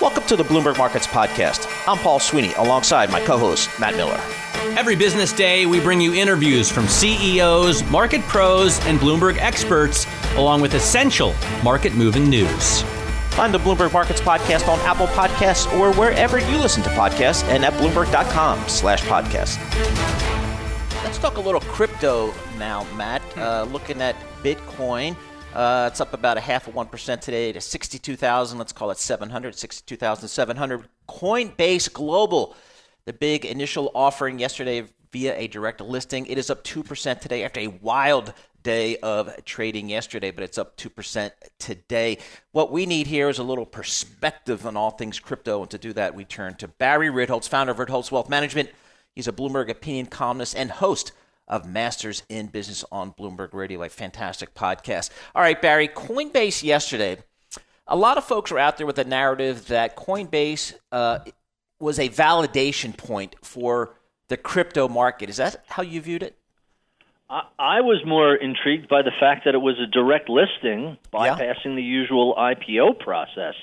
Welcome to the Bloomberg Markets Podcast. I'm Paul Sweeney alongside my co host, Matt Miller. Every business day, we bring you interviews from CEOs, market pros, and Bloomberg experts, along with essential market moving news. Find the Bloomberg Markets Podcast on Apple Podcasts or wherever you listen to podcasts and at Bloomberg.com slash podcast. Let's talk a little crypto now, Matt. Uh, looking at Bitcoin. Uh, it's up about a half of 1% today to 62,000. Let's call it 700, 62,700. Coinbase Global, the big initial offering yesterday via a direct listing. It is up 2% today after a wild day of trading yesterday, but it's up 2% today. What we need here is a little perspective on all things crypto. And to do that, we turn to Barry Ritholtz, founder of Ritholtz Wealth Management. He's a Bloomberg opinion columnist and host of Masters in Business on Bloomberg Radio, a fantastic podcast. All right, Barry, Coinbase yesterday. A lot of folks are out there with the narrative that Coinbase uh, was a validation point for the crypto market. Is that how you viewed it? I, I was more intrigued by the fact that it was a direct listing, bypassing yeah. the usual IPO process.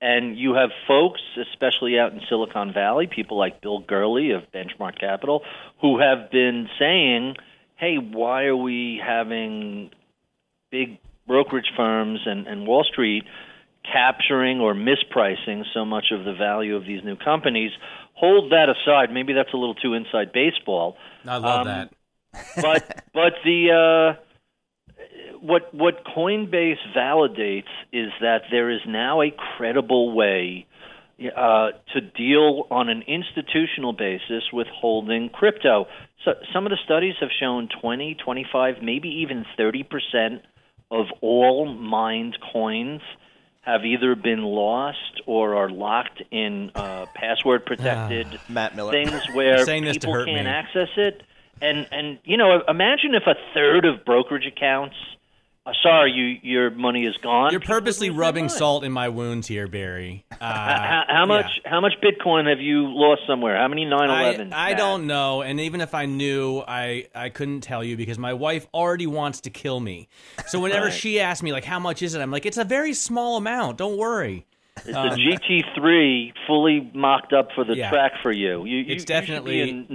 And you have folks, especially out in Silicon Valley, people like Bill Gurley of Benchmark Capital, who have been saying, hey, why are we having big brokerage firms and, and Wall Street capturing or mispricing so much of the value of these new companies? Hold that aside. Maybe that's a little too inside baseball. I love um, that. but but the uh, what what Coinbase validates is that there is now a credible way uh, to deal on an institutional basis with holding crypto. So some of the studies have shown 20, 25, maybe even 30 percent of all mined coins have either been lost or are locked in uh, password protected Matt Miller. things where people can't me. access it. And and you know, imagine if a third of brokerage accounts uh, sorry, you your money is gone. You're purposely rubbing salt in my wounds here, Barry. Uh, how, how, much? Yeah. How much Bitcoin have you lost somewhere? How many 9/11s? I, I don't know, and even if I knew, I I couldn't tell you because my wife already wants to kill me. So whenever right. she asks me like, "How much is it?" I'm like, "It's a very small amount. Don't worry." It's um, the GT3 fully mocked up for the yeah. track for you. You, it's definitely you in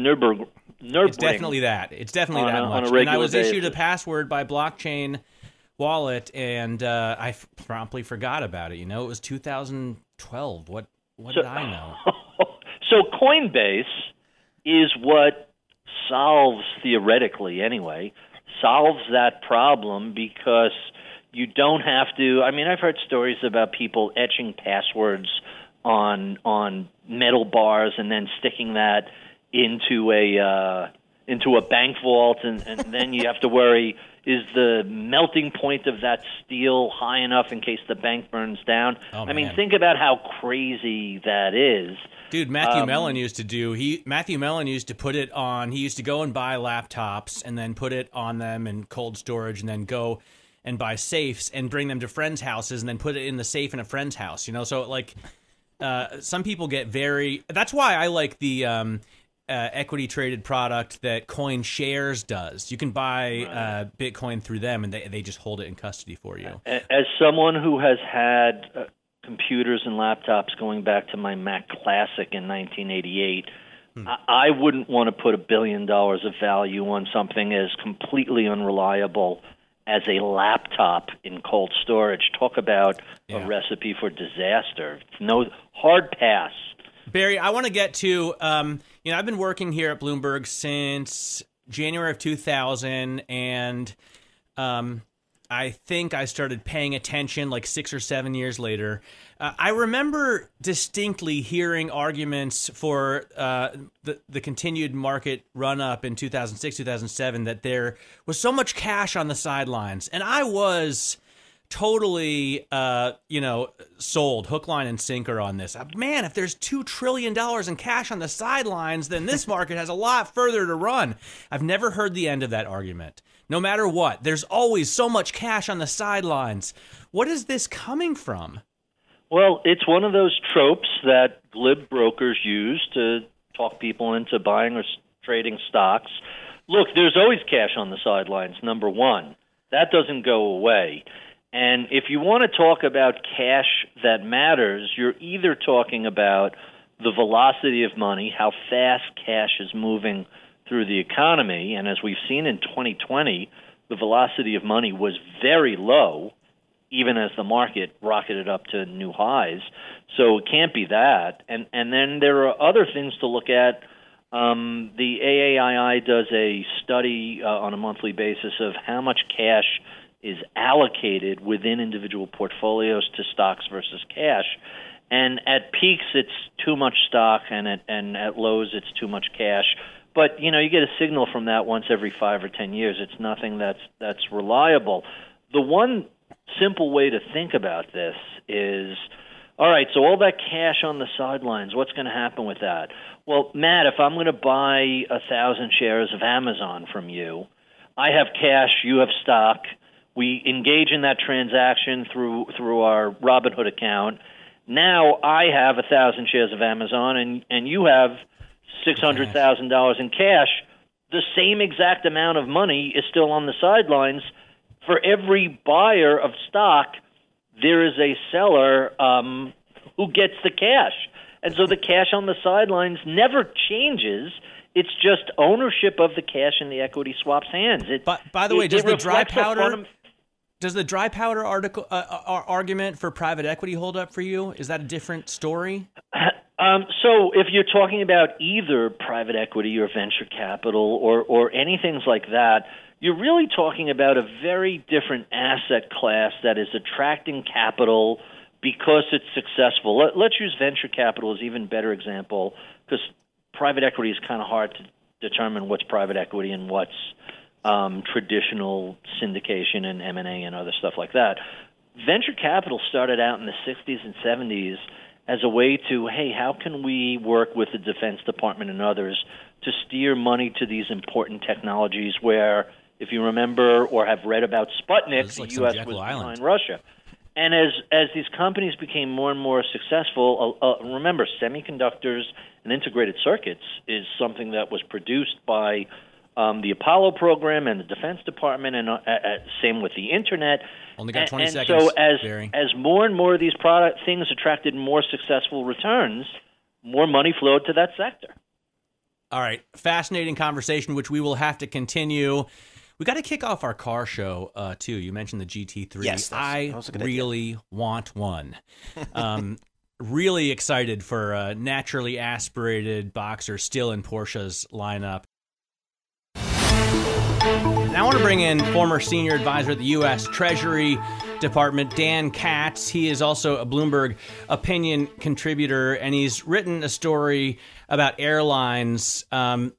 Nürburgring. It's definitely that. It's definitely that a, much. and I was basis. issued a password by blockchain wallet, and uh, I f- promptly forgot about it. You know, it was 2012. What what so, did I know? so Coinbase is what solves theoretically, anyway, solves that problem because you don't have to. I mean, I've heard stories about people etching passwords on on metal bars and then sticking that into a uh, into a bank vault, and, and then you have to worry is the melting point of that steel high enough in case the bank burns down? Oh, I mean, think about how crazy that is. Dude, Matthew um, Mellon used to do. He Matthew Mellon used to put it on. He used to go and buy laptops and then put it on them in cold storage, and then go and buy safes and bring them to friends' houses, and then put it in the safe in a friend's house. You know, so like uh, some people get very. That's why I like the. Um, uh, equity traded product that CoinShares does. You can buy uh, Bitcoin through them, and they they just hold it in custody for you. As someone who has had uh, computers and laptops going back to my Mac Classic in 1988. Hmm. I wouldn't want to put a billion dollars of value on something as completely unreliable as a laptop in cold storage. Talk about yeah. a recipe for disaster. No hard pass. Barry, I want to get to. Um, you know, I've been working here at Bloomberg since January of 2000, and um, I think I started paying attention like six or seven years later. Uh, I remember distinctly hearing arguments for uh, the the continued market run up in 2006, 2007 that there was so much cash on the sidelines, and I was totally uh, you know sold hook line and sinker on this. Uh, man if there's two trillion dollars in cash on the sidelines then this market has a lot further to run. I've never heard the end of that argument. No matter what there's always so much cash on the sidelines. What is this coming from? Well it's one of those tropes that glib brokers use to talk people into buying or trading stocks. Look there's always cash on the sidelines number one. That doesn't go away And if you want to talk about cash that matters, you're either talking about the velocity of money, how fast cash is moving through the economy, and as we've seen in 2020, the velocity of money was very low, even as the market rocketed up to new highs. So it can't be that. And and then there are other things to look at. Um, the AAII does a study uh, on a monthly basis of how much cash is allocated within individual portfolios to stocks versus cash. And at peaks, it's too much stock, and at and at lows, it's too much cash. But you know, you get a signal from that once every five or ten years. It's nothing that's that's reliable. The one simple way to think about this is all right, so all that cash on the sidelines, what's going to happen with that? Well, Matt, if I'm going to buy a thousand shares of Amazon from you, I have cash, you have stock. We engage in that transaction through through our Robinhood account. Now I have a thousand shares of Amazon, and and you have six hundred thousand dollars in cash. The same exact amount of money is still on the sidelines. For every buyer of stock, there is a seller um, who gets the cash. And so the cash on the sidelines never changes. It's just ownership of the cash in the equity swaps hands. It, by, by the it, way, does the dry powder does the dry powder article uh, uh, argument for private equity hold up for you? Is that a different story? Um, so, if you're talking about either private equity or venture capital or or anything like that, you're really talking about a very different asset class that is attracting capital because it's successful. Let, let's use venture capital as even better example because private equity is kind of hard to determine what's private equity and what's um, traditional syndication and M and A and other stuff like that. Venture capital started out in the 60s and 70s as a way to, hey, how can we work with the Defense Department and others to steer money to these important technologies where if you remember or have read about Sputnik, like the U.S. was behind Russia. And as as these companies became more and more successful, uh, uh, remember semiconductors and integrated circuits is something that was produced by um, the Apollo program and the Defense Department, and uh, uh, same with the internet. Only got 20 and, seconds. So as Barry. as more and more of these product things attracted more successful returns, more money flowed to that sector. All right, fascinating conversation, which we will have to continue. We got to kick off our car show uh, too. You mentioned the GT3. Yes, I that was a good really idea. want one. Um, really excited for a naturally aspirated boxer still in Porsche's lineup. Now I want to bring in former senior advisor at the U.S. Treasury Department, Dan Katz. He is also a Bloomberg opinion contributor, and he's written a story about airlines um,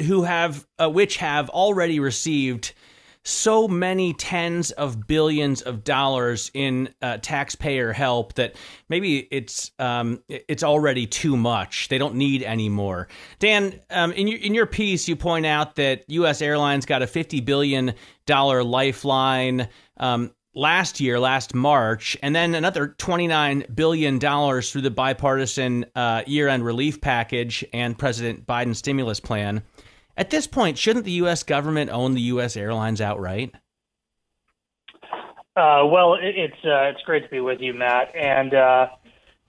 who have, uh, which have already received so many tens of billions of dollars in uh, taxpayer help that maybe it's um, it's already too much. They don't need any more. Dan, um, in your in your piece, you point out that U.S. airlines got a fifty billion dollar lifeline. Um, last year, last March, and then another $29 billion through the bipartisan uh, year end relief package and President Biden's stimulus plan. At this point, shouldn't the U.S. government own the U.S. airlines outright? Uh, well, it, it's uh, it's great to be with you, Matt. And uh,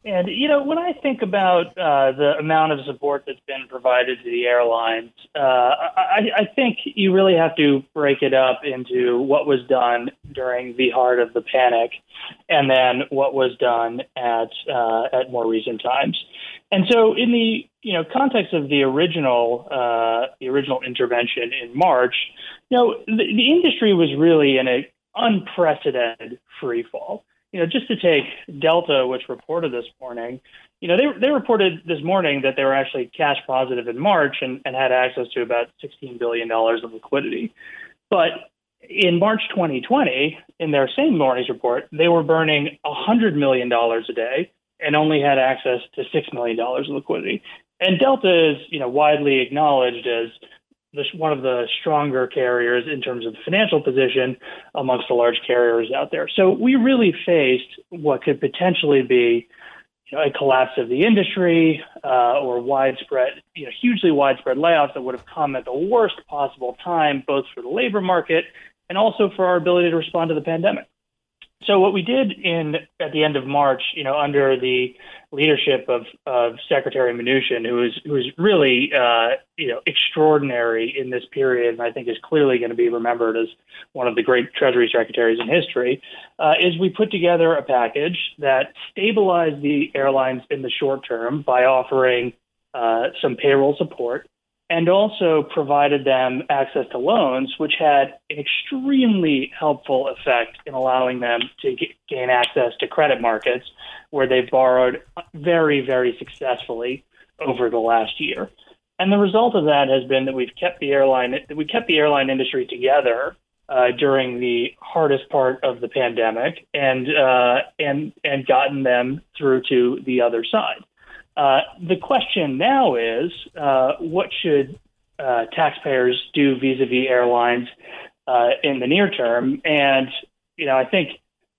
and you know, when I think about uh, the amount of support that's been provided to the airlines, uh, I, I think you really have to break it up into what was done during the heart of the panic, and then what was done at uh, at more recent times. And so, in the you know context of the original uh, the original intervention in March, you know the, the industry was really in a unprecedented free fall. You know, just to take Delta, which reported this morning, you know, they they reported this morning that they were actually cash positive in March and, and had access to about $16 billion of liquidity. But in March 2020, in their same morning's report, they were burning $100 million a day and only had access to $6 million of liquidity. And Delta is, you know, widely acknowledged as the, one of the stronger carriers in terms of financial position amongst the large carriers out there. So we really faced what could potentially be you know, a collapse of the industry uh, or widespread, you know, hugely widespread layoffs that would have come at the worst possible time, both for the labor market and also for our ability to respond to the pandemic. So what we did in at the end of March, you know, under the leadership of, of Secretary Mnuchin, who is who is really uh, you know extraordinary in this period, and I think is clearly going to be remembered as one of the great Treasury secretaries in history, uh, is we put together a package that stabilized the airlines in the short term by offering uh, some payroll support and also provided them access to loans, which had an extremely helpful effect in allowing them to get, gain access to credit markets where they've borrowed very, very successfully over the last year. And the result of that has been that we've kept the airline we kept the airline industry together uh, during the hardest part of the pandemic and uh, and and gotten them through to the other side. Uh, the question now is uh, what should uh, taxpayers do vis-a-vis airlines uh, in the near term? And you know, I think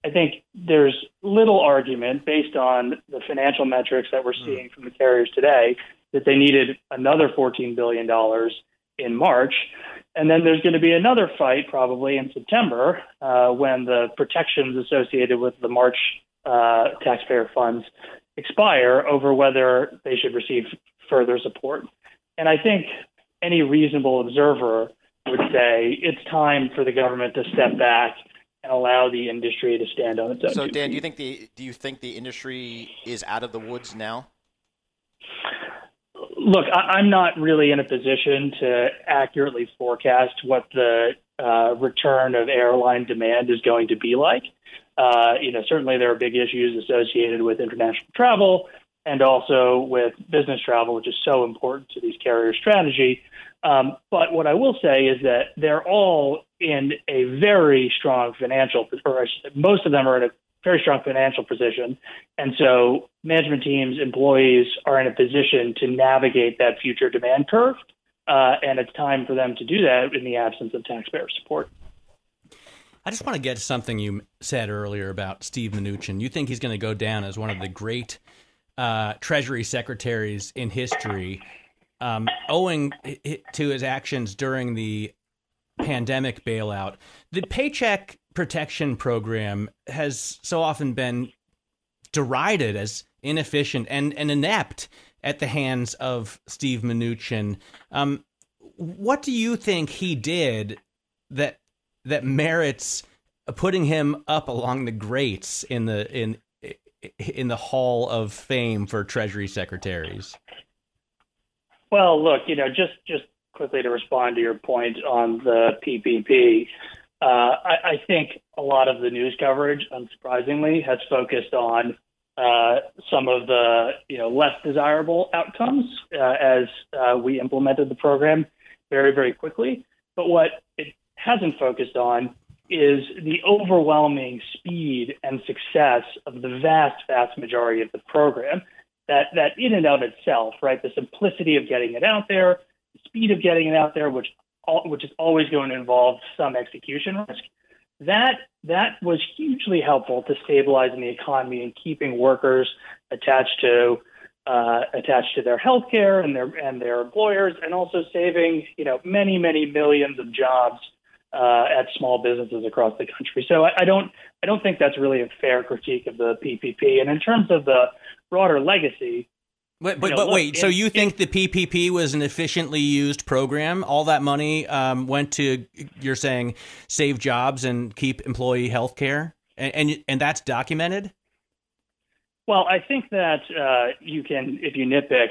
I think there's little argument based on the financial metrics that we're seeing from the carriers today that they needed another 14 billion dollars in March. And then there's going to be another fight probably in September uh, when the protections associated with the March uh, taxpayer funds expire over whether they should receive further support. And I think any reasonable observer would say it's time for the government to step back and allow the industry to stand on its own. So, Dan, do you think the do you think the industry is out of the woods now? Look, I, am not really in a position to accurately forecast what the uh, return of airline demand is going to be like. Uh, you know, certainly there are big issues associated with international travel and also with business travel, which is so important to these carrier strategy. Um, but what I will say is that they're all in a very strong financial, or most of them are in a very strong financial position. And so management teams, employees are in a position to navigate that future demand curve. Uh, and it's time for them to do that in the absence of taxpayer support. I just want to get something you said earlier about Steve Mnuchin. You think he's going to go down as one of the great uh, Treasury secretaries in history, um, owing to his actions during the pandemic bailout. The Paycheck Protection Program has so often been derided as inefficient and, and inept at the hands of Steve Mnuchin. Um, what do you think he did that that merits putting him up along the greats in the in in the Hall of Fame for Treasury secretaries? Well, look, you know, just just quickly to respond to your point on the PPP, uh, I, I, think a lot of the news coverage, unsurprisingly, has focused on uh, some of the you know less desirable outcomes uh, as uh, we implemented the program very very quickly. But what it hasn't focused on is the overwhelming speed and success of the vast, vast majority of the program. That that in and of itself, right, the simplicity of getting it out there, the speed of getting it out there, which all, which is always going to involve some execution risk. That that was hugely helpful to stabilizing the economy and keeping workers attached to uh, attached to their health care and their and their employers, and also saving you know many many millions of jobs uh, at small businesses across the country. So I, I, don't I don't think that's really a fair critique of the PPP. And in terms of the broader legacy. But, but, you know, but look, wait, so you think the PPP was an efficiently used program? All that money um, went to, you're saying, save jobs and keep employee health care? And, and, and that's documented? Well, I think that uh, you can, if you nitpick,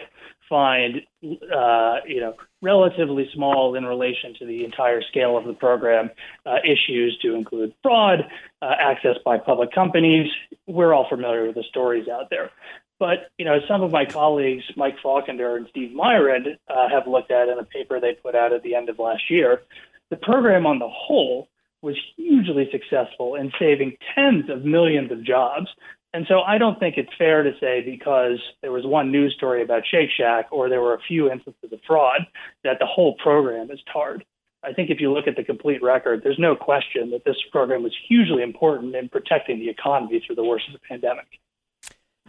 find uh, you know relatively small in relation to the entire scale of the program uh, issues to include fraud, uh, access by public companies. We're all familiar with the stories out there. But you know, some of my colleagues, Mike Faulkender and Steve Miran, uh, have looked at in a paper they put out at the end of last year. The program on the whole was hugely successful in saving tens of millions of jobs and so I don't think it's fair to say because there was one news story about Shake Shack or there were a few instances of fraud that the whole program is tarred. I think if you look at the complete record, there's no question that this program was hugely important in protecting the economy through the worst of the pandemic.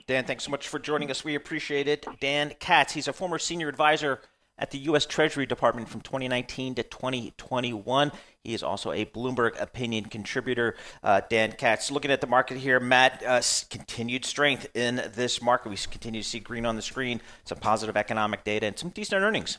Dan, thanks so much for joining us. We appreciate it. Dan Katz, he's a former senior advisor at the U.S. Treasury Department from 2019 to 2021. He is also a Bloomberg opinion contributor. Uh, Dan Katz, looking at the market here, Matt, uh, continued strength in this market. We continue to see green on the screen, some positive economic data, and some decent earnings.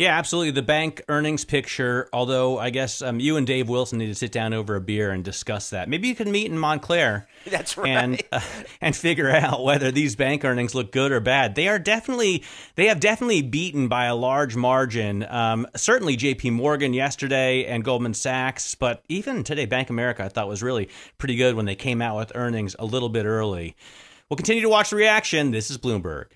Yeah, absolutely. The bank earnings picture, although I guess um, you and Dave Wilson need to sit down over a beer and discuss that. Maybe you can meet in Montclair. That's right. And, uh, and figure out whether these bank earnings look good or bad. They are definitely, they have definitely beaten by a large margin. Um, certainly JP Morgan yesterday and Goldman Sachs, but even today, Bank America I thought was really pretty good when they came out with earnings a little bit early. We'll continue to watch the reaction. This is Bloomberg.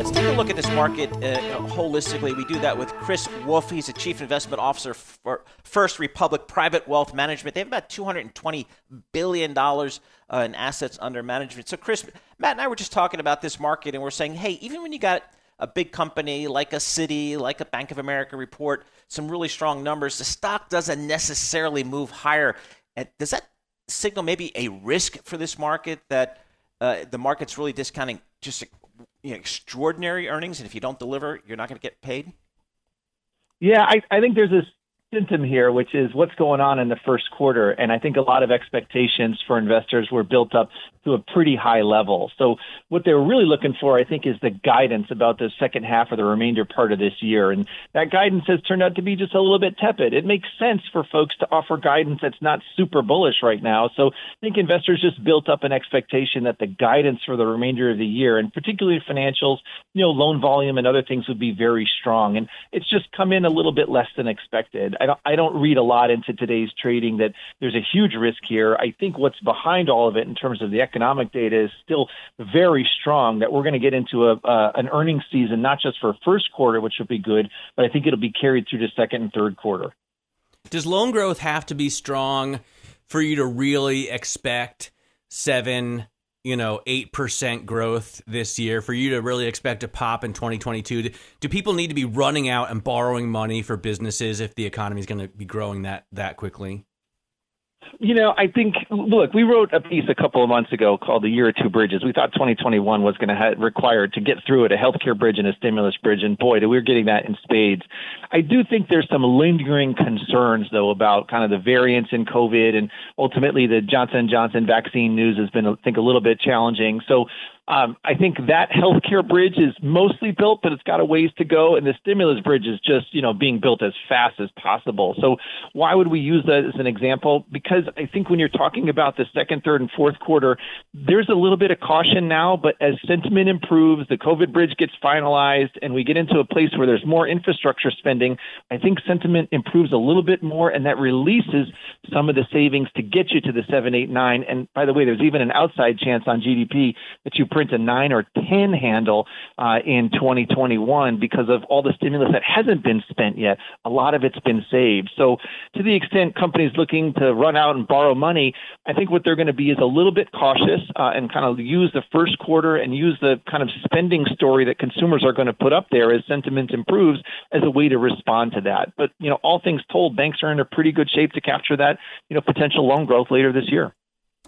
Let's take a look at this market uh, holistically. We do that with Chris Wolfe. He's a chief investment officer for First Republic Private Wealth Management. They have about $220 billion uh, in assets under management. So, Chris, Matt and I were just talking about this market, and we're saying, hey, even when you got a big company like a Citi, like a Bank of America report, some really strong numbers, the stock doesn't necessarily move higher. And does that signal maybe a risk for this market that uh, the market's really discounting just you know, extraordinary earnings, and if you don't deliver, you're not going to get paid? Yeah, I, I think there's this symptom here, which is what's going on in the first quarter. And I think a lot of expectations for investors were built up to a pretty high level. So what they're really looking for, I think, is the guidance about the second half or the remainder part of this year. And that guidance has turned out to be just a little bit tepid. It makes sense for folks to offer guidance that's not super bullish right now. So I think investors just built up an expectation that the guidance for the remainder of the year, and particularly financials, you know, loan volume and other things would be very strong. And it's just come in a little bit less than expected. I don't, I don't read a lot into today's trading that there's a huge risk here. I think what's behind all of it in terms of the economic data is still very strong. That we're going to get into a uh, an earnings season not just for first quarter, which will be good, but I think it'll be carried through to second and third quarter. Does loan growth have to be strong for you to really expect seven, you know, 8% growth this year for you to really expect a pop in 2022? Do, do people need to be running out and borrowing money for businesses if the economy is going to be growing that that quickly? You know, I think, look, we wrote a piece a couple of months ago called The Year of Two Bridges. We thought 2021 was going to ha- require to get through it a healthcare bridge and a stimulus bridge, and boy, we we're getting that in spades. I do think there's some lingering concerns, though, about kind of the variants in COVID, and ultimately the Johnson Johnson vaccine news has been, I think, a little bit challenging. So um, I think that healthcare bridge is mostly built, but it's got a ways to go, and the stimulus bridge is just you know being built as fast as possible. So why would we use that as an example? Because I think when you're talking about the second, third, and fourth quarter, there's a little bit of caution now. But as sentiment improves, the COVID bridge gets finalized, and we get into a place where there's more infrastructure spending, I think sentiment improves a little bit more, and that releases some of the savings to get you to the seven, eight, nine. And by the way, there's even an outside chance on GDP that you a nine or 10 handle uh, in 2021 because of all the stimulus that hasn't been spent yet. A lot of it's been saved. So, to the extent companies looking to run out and borrow money, I think what they're going to be is a little bit cautious uh, and kind of use the first quarter and use the kind of spending story that consumers are going to put up there as sentiment improves as a way to respond to that. But, you know, all things told, banks are in a pretty good shape to capture that, you know, potential loan growth later this year.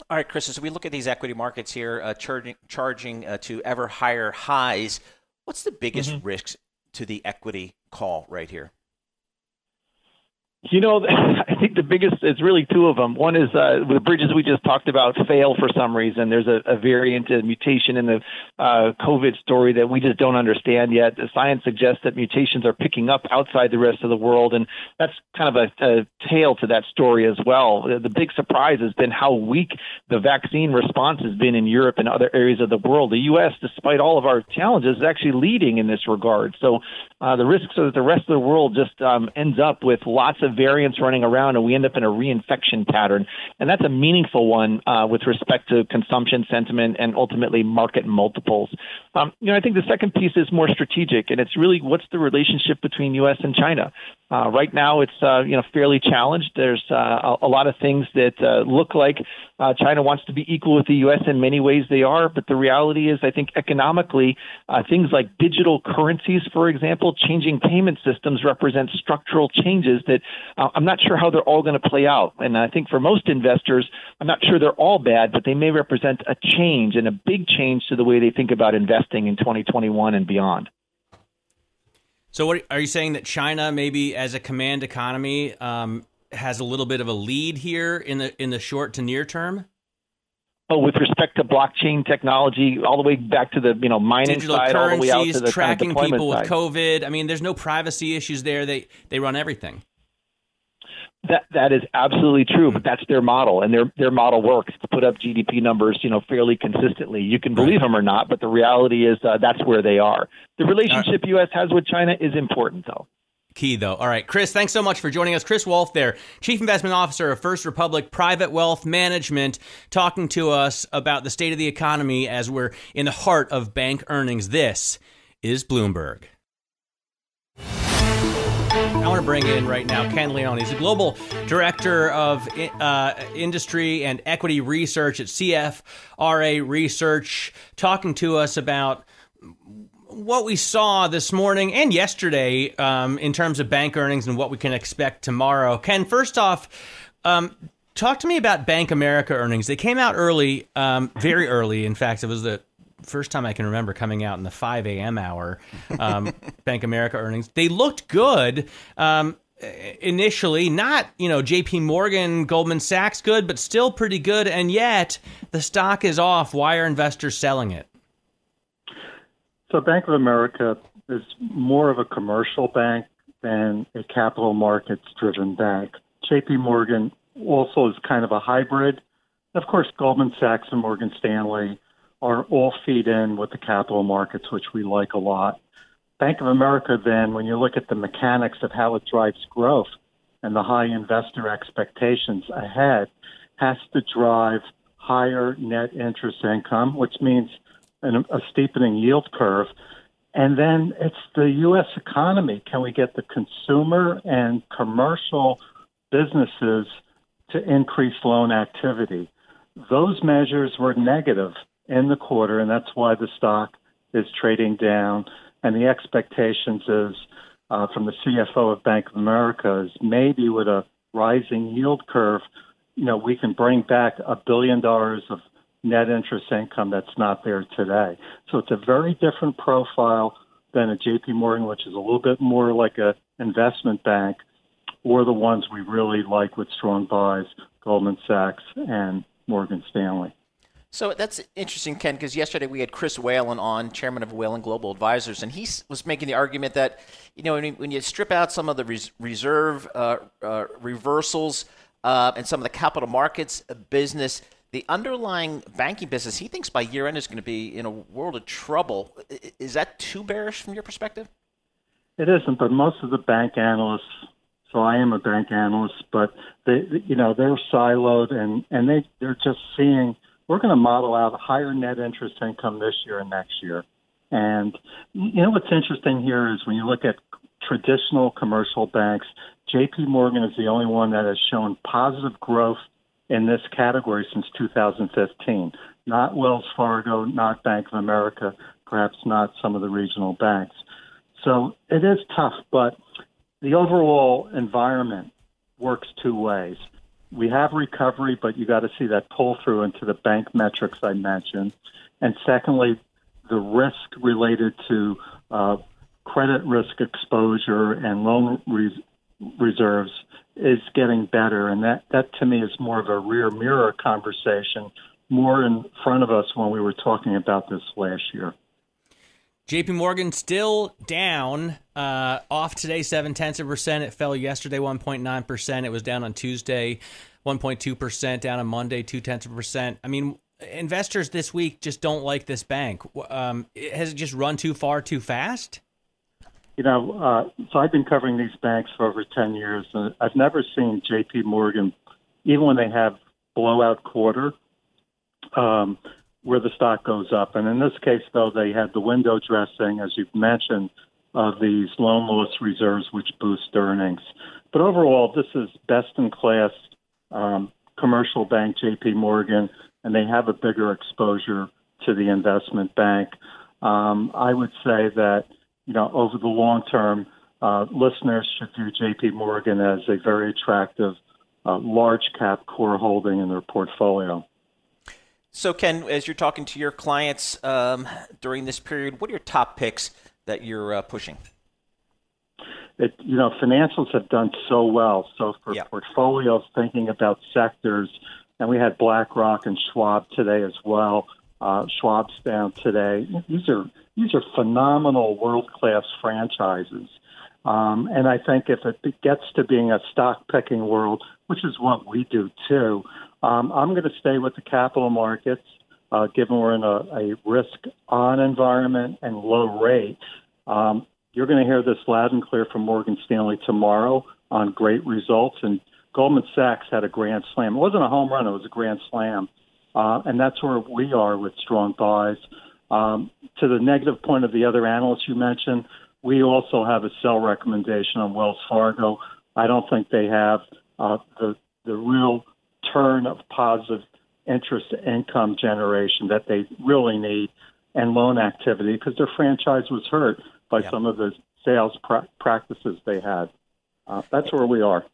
All right, Chris, as we look at these equity markets here, uh, charging, charging uh, to ever higher highs, what's the biggest mm-hmm. risk to the equity call right here? You know, I think the biggest is really two of them. One is uh, the bridges we just talked about fail for some reason. There's a, a variant, a mutation in the uh, COVID story that we just don't understand yet. The science suggests that mutations are picking up outside the rest of the world, and that's kind of a, a tail to that story as well. The, the big surprise has been how weak the vaccine response has been in Europe and other areas of the world. The U.S., despite all of our challenges, is actually leading in this regard. So uh, the risks are that the rest of the world just um, ends up with lots of variants running around, and we end up in a reinfection pattern. And that's a meaningful one uh, with respect to consumption sentiment and ultimately market multiples. Um, you know, I think the second piece is more strategic, and it's really what's the relationship between U.S. and China. Uh, right now, it's uh, you know fairly challenged. There's uh, a, a, lot of things that uh, look like uh, China wants to be equal with the U.S. In many ways, they are. But the reality is, I think economically, uh, things like digital currencies, for example, changing payment systems represent structural changes that I'm not sure how they're all going to play out. And I think for most investors, I'm not sure they're all bad, but they may represent a change and a big change to the way they think about investing in 2021 and beyond. So, what are you saying that China, maybe as a command economy, um, has a little bit of a lead here in the in the short to near term? Oh, with respect to blockchain technology, all the way back to the you know mining digital side, all the way out to the tracking kind of people side. with COVID. I mean, there's no privacy issues there. They they run everything. That that is absolutely true, but that's their model, and their their model works to put up GDP numbers, you know, fairly consistently. You can believe them or not, but the reality is uh, that's where they are. The relationship U.S. has with China is important, though key, though. All right, Chris, thanks so much for joining us. Chris Wolfe, there, Chief Investment Officer of First Republic Private Wealth Management, talking to us about the state of the economy as we're in the heart of bank earnings. This is Bloomberg. I want to bring in right now Ken Leon. He's the global director of uh, industry and equity research at CFRA Research, talking to us about what we saw this morning and yesterday um, in terms of bank earnings and what we can expect tomorrow. Ken, first off, um, talk to me about Bank America earnings. They came out early, um, very early. In fact, it was the first time I can remember coming out in the 5 a.m. hour. Um, Bank America earnings. They looked good um, initially, not you know J.P. Morgan, Goldman Sachs good, but still pretty good. And yet the stock is off. Why are investors selling it? So Bank of America is more of a commercial bank than a capital markets driven bank. JP Morgan also is kind of a hybrid. Of course, Goldman Sachs and Morgan Stanley are all feed in with the capital markets, which we like a lot. Bank of America, then, when you look at the mechanics of how it drives growth and the high investor expectations ahead, has to drive higher net interest income, which means a steepening yield curve. And then it's the U.S. economy. Can we get the consumer and commercial businesses to increase loan activity? Those measures were negative in the quarter, and that's why the stock is trading down. And the expectations is uh, from the CFO of Bank of America is maybe with a rising yield curve, you know, we can bring back a billion dollars of net interest income that's not there today. So it's a very different profile than a JP Morgan, which is a little bit more like a investment bank, or the ones we really like with strong buys, Goldman Sachs and Morgan Stanley. So that's interesting, Ken, because yesterday we had Chris Whalen on, chairman of Whalen Global Advisors, and he was making the argument that, you know, when you strip out some of the reserve uh, uh, reversals uh, and some of the capital markets business, the underlying banking business, he thinks by year end is going to be in a world of trouble. Is that too bearish from your perspective? It isn't, but most of the bank analysts. So I am a bank analyst, but they, you know, they're siloed and and they they're just seeing we're going to model out higher net interest income this year and next year. And you know what's interesting here is when you look at traditional commercial banks, J.P. Morgan is the only one that has shown positive growth in this category since 2015. Not Wells Fargo, not Bank of America, perhaps not some of the regional banks. So it is tough, but the overall environment works two ways. We have recovery, but you got to see that pull through into the bank metrics I mentioned. And secondly, the risk related to uh, credit risk exposure and loan res- reserves is getting better, and that that to me is more of a rear mirror conversation, more in front of us when we were talking about this last year. JP Morgan still down uh, off today, seven tenths of a percent. It fell yesterday, 1.9 percent. It was down on Tuesday, 1.2 percent. Down on Monday, two tenths of a percent. I mean, investors this week just don't like this bank. Um, has it just run too far too fast? You know, uh, so I've been covering these banks for over 10 years, and I've never seen JP Morgan, even when they have blowout quarter, um, where the stock goes up. And in this case, though, they had the window dressing, as you've mentioned, of these loan loss reserves, which boost earnings. But overall, this is best in class um, commercial bank, JP Morgan, and they have a bigger exposure to the investment bank. Um, I would say that you know, over the long term, uh, listeners should view JP Morgan as a very attractive uh, large cap core holding in their portfolio. So, Ken, as you're talking to your clients um, during this period, what are your top picks that you're uh, pushing? it, you know, financials have done so well. So for Yeah. portfolios thinking about sectors, and we had BlackRock and Schwab today as well. Uh, Schwab's down today. These are these are phenomenal world class franchises. Um, and I think if it gets to being a stock picking world, which is what we do too, um, I'm going to stay with the capital markets, uh, given we're in a, a risk on environment and low rate. Um, you're going to hear this loud and clear from Morgan Stanley tomorrow on great results. And Goldman Sachs had a grand slam. It wasn't a home run, it was a grand slam. Uh, and that's where we are with strong buys. Um, to the negative point of the other analysts you mentioned, we also have a sell recommendation on Wells Fargo. I don't think they have uh, the the real turn of positive interest income generation that they really need and loan activity because their franchise was hurt by some of the sales pra- practices they had. Uh, that's where we are.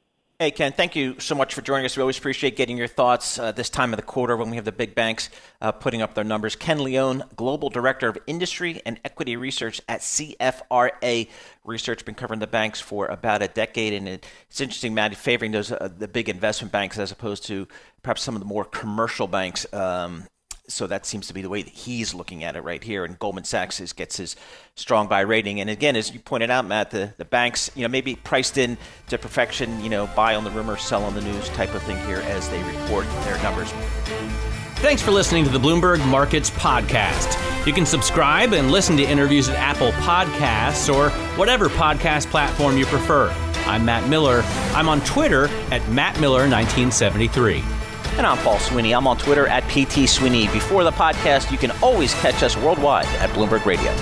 Hey, Ken, thank you so much for joining us. We always appreciate getting your thoughts uh, this time of the quarter when we have the big banks uh, putting up their numbers. Ken Leon, Global Director of Industry and Equity Research at CFRA Research, been covering the banks for about a decade. And it's interesting, Matt, favoring those uh, the big investment banks as opposed to perhaps some of the more commercial banks. Um, so that seems to be the way that he's looking at it right here. And Goldman Sachs is, gets his strong buy rating. And again, as you pointed out, Matt, the, the banks, you know, maybe priced in to perfection, you know, buy on the rumor, sell on the news type of thing here as they report their numbers. Thanks for listening to the Bloomberg Markets Podcast. You can subscribe and listen to interviews at Apple Podcasts or whatever podcast platform you prefer. I'm Matt Miller. I'm on Twitter at MattMiller1973. And I'm Paul Sweeney. I'm on Twitter at PT Sweeney. Before the podcast, you can always catch us worldwide at Bloomberg Radio.